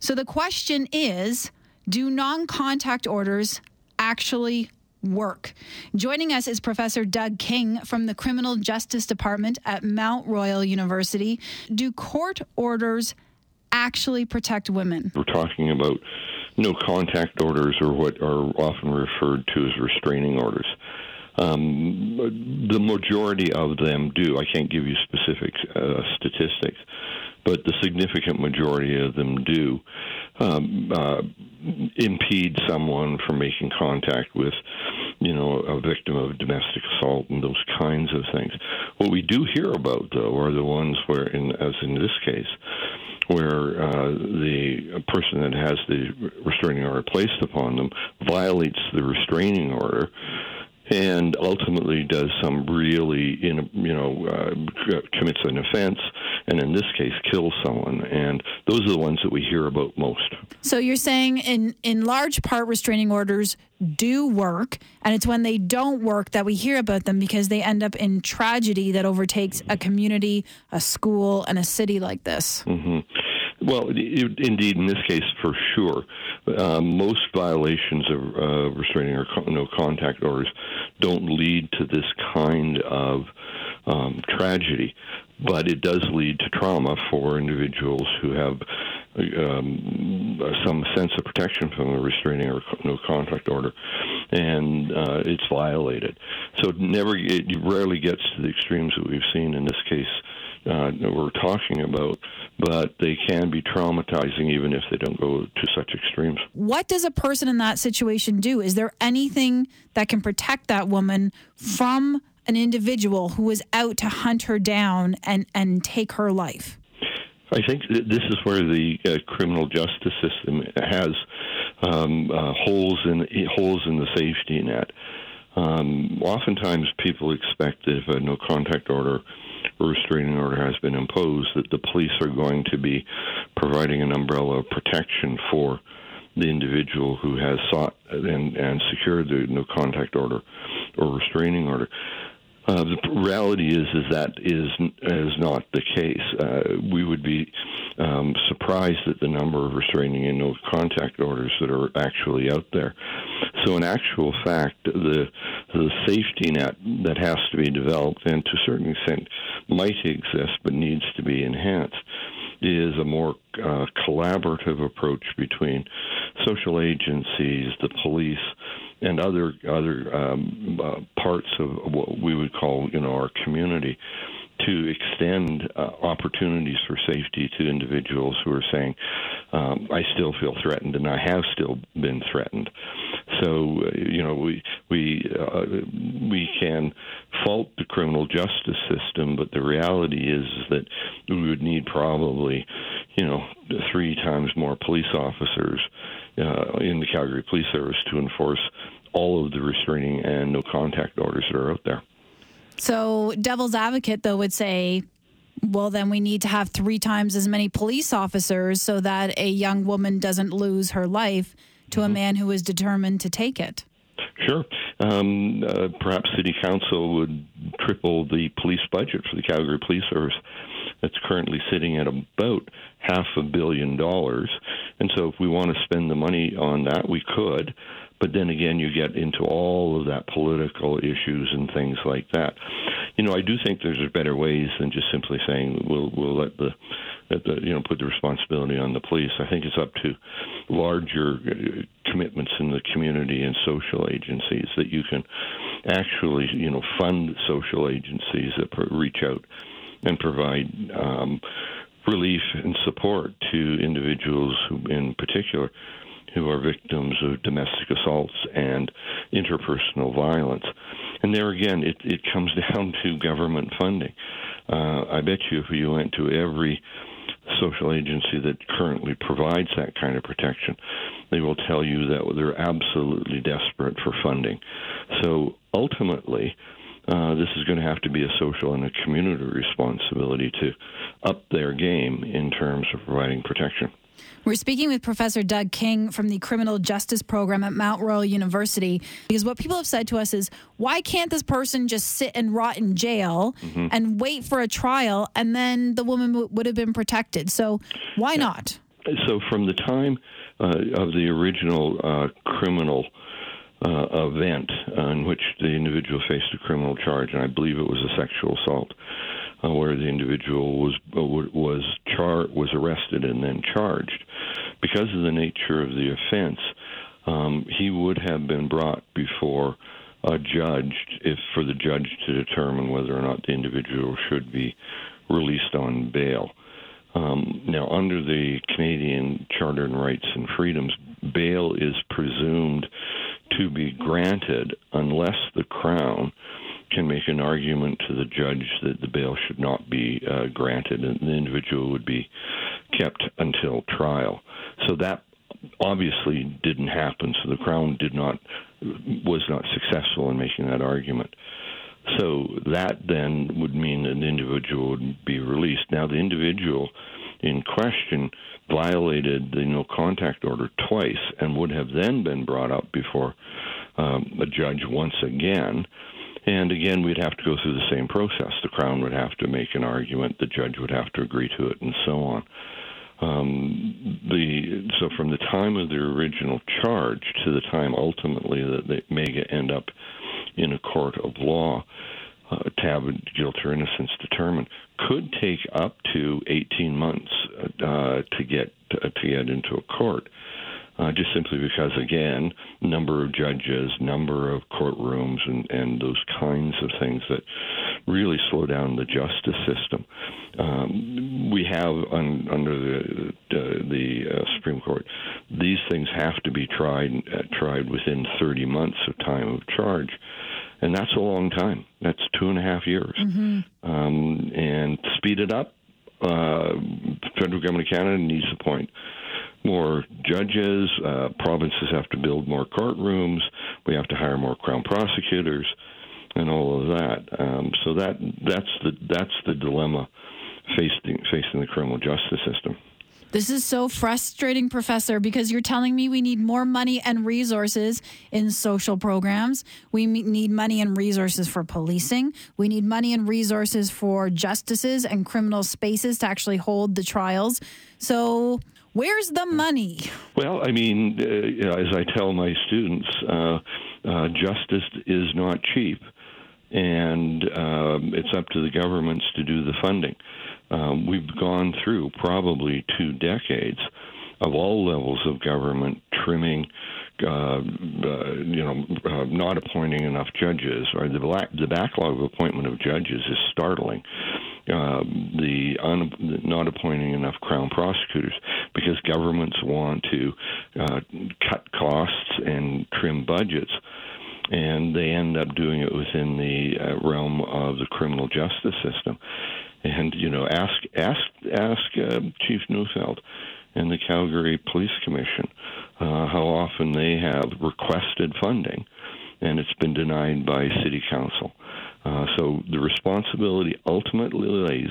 So the question is do non contact orders actually work? Joining us is Professor Doug King from the Criminal Justice Department at Mount Royal University. Do court orders actually protect women? We're talking about no contact orders or what are often referred to as restraining orders. Um, the majority of them do. I can't give you specific uh, statistics, but the significant majority of them do um, uh, impede someone from making contact with, you know, a victim of domestic assault and those kinds of things. What we do hear about, though, are the ones where, in, as in this case, where uh, the person that has the restraining order placed upon them violates the restraining order and ultimately does some really, in, you know, uh, commits an offense, and in this case, kills someone. And those are the ones that we hear about most. So you're saying, in in large part, restraining orders do work, and it's when they don't work that we hear about them because they end up in tragedy that overtakes a community, a school, and a city like this. Mm-hmm. Well, indeed, in this case, for sure. Um, most violations of uh, restraining or no contact orders don't lead to this kind of um, tragedy, but it does lead to trauma for individuals who have um, some sense of protection from the restraining or no contact order, and uh, it's violated. So it never, it rarely gets to the extremes that we've seen in this case uh, that we're talking about, but they can be traumatizing even if they don't go to such extremes. What does a person in that situation do? Is there anything that can protect that woman from an individual who is out to hunt her down and, and take her life? I think this is where the uh, criminal justice system has um, uh, holes in holes in the safety net. Um, oftentimes, people expect that if a no contact order or restraining order has been imposed, that the police are going to be providing an umbrella of protection for the individual who has sought and, and secured the no contact order or restraining order. Uh, the reality is is that is is not the case. Uh, we would be um, surprised at the number of restraining and no contact orders that are actually out there. So, in actual fact, the the safety net that has to be developed and to a certain extent might exist but needs to be enhanced is a more uh, collaborative approach between social agencies, the police, and other other um, uh, parts of what we would call, you know, our community to extend uh, opportunities for safety to individuals who are saying, um, "I still feel threatened, and I have still been threatened." So, uh, you know, we we uh, we can fault the criminal justice system, but the reality is that we would need probably, you know, three times more police officers uh, in the Calgary Police Service to enforce all of the restraining and no contact orders that are out there. So, devil's advocate, though, would say, well, then we need to have three times as many police officers so that a young woman doesn't lose her life to mm-hmm. a man who is determined to take it. Sure. Um, uh, perhaps City Council would triple the police budget for the Calgary Police Service. That's currently sitting at about half a billion dollars. And so, if we want to spend the money on that, we could. But then again, you get into all of that political issues and things like that. You know, I do think there's better ways than just simply saying we'll we'll let the, let the you know put the responsibility on the police. I think it's up to larger uh, commitments in the community and social agencies that you can actually you know fund social agencies that reach out and provide. Um, relief and support to individuals who, in particular, who are victims of domestic assaults and interpersonal violence. And there again, it, it comes down to government funding. Uh, I bet you if you went to every social agency that currently provides that kind of protection, they will tell you that they're absolutely desperate for funding. So ultimately, uh, this is going to have to be a social and a community responsibility to up their game in terms of providing protection. We're speaking with Professor Doug King from the Criminal Justice Program at Mount Royal University because what people have said to us is, why can't this person just sit and rot in jail mm-hmm. and wait for a trial and then the woman w- would have been protected? So why yeah. not? So from the time uh, of the original uh, criminal uh, event in which the individual faced a criminal charge, and I believe it was a sexual assault, uh, where the individual was uh, was char- was arrested and then charged. Because of the nature of the offense, um, he would have been brought before a judge if for the judge to determine whether or not the individual should be released on bail. Um, now, under the Canadian Charter and Rights and Freedoms, bail is presumed to be granted unless the Crown can make an argument to the judge that the bail should not be uh, granted and the individual would be kept until trial. So that obviously didn't happen. So the Crown did not was not successful in making that argument. So that then would mean an individual would be released. Now the individual in question violated the no contact order twice and would have then been brought up before um, a judge once again. And again, we'd have to go through the same process. The Crown would have to make an argument, the judge would have to agree to it, and so on. Um, the so from the time of the original charge to the time ultimately that they may end up in a court of law uh, have guilt or innocence determined could take up to 18 months uh, to get to, to get into a court uh, just simply because, again, number of judges, number of courtrooms, and, and those kinds of things that really slow down the justice system. Um, we have un, under the uh, the uh, Supreme Court, these things have to be tried uh, tried within 30 months of time of charge and that's a long time. That's two and a half years. Mm-hmm. Um, and speed it up. Uh, federal government of Canada needs to appoint more judges. Uh, provinces have to build more courtrooms. We have to hire more crown prosecutors, and all of that. Um, so that that's the that's the dilemma facing facing the criminal justice system. This is so frustrating, Professor, because you're telling me we need more money and resources in social programs. We need money and resources for policing. We need money and resources for justices and criminal spaces to actually hold the trials. So, Where's the money? Well, I mean, uh, you know, as I tell my students, uh, uh, justice is not cheap, and um, it's up to the governments to do the funding. Um, we've gone through probably two decades of all levels of government trimming, uh, uh, you know, uh, not appointing enough judges, or the, black, the backlog of appointment of judges is startling. Uh, the, un, not appointing enough crown prosecutors because governments want to uh, cut costs and trim budgets and they end up doing it within the uh, realm of the criminal justice system. And you know, ask ask ask uh, Chief Neufeld and the Calgary Police Commission uh, how often they have requested funding, and it's been denied by City Council. Uh, so the responsibility ultimately lays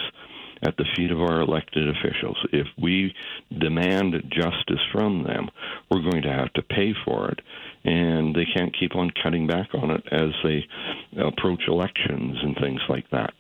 at the feet of our elected officials. If we demand justice from them, we're going to have to pay for it. And they can't keep on cutting back on it as they approach elections and things like that.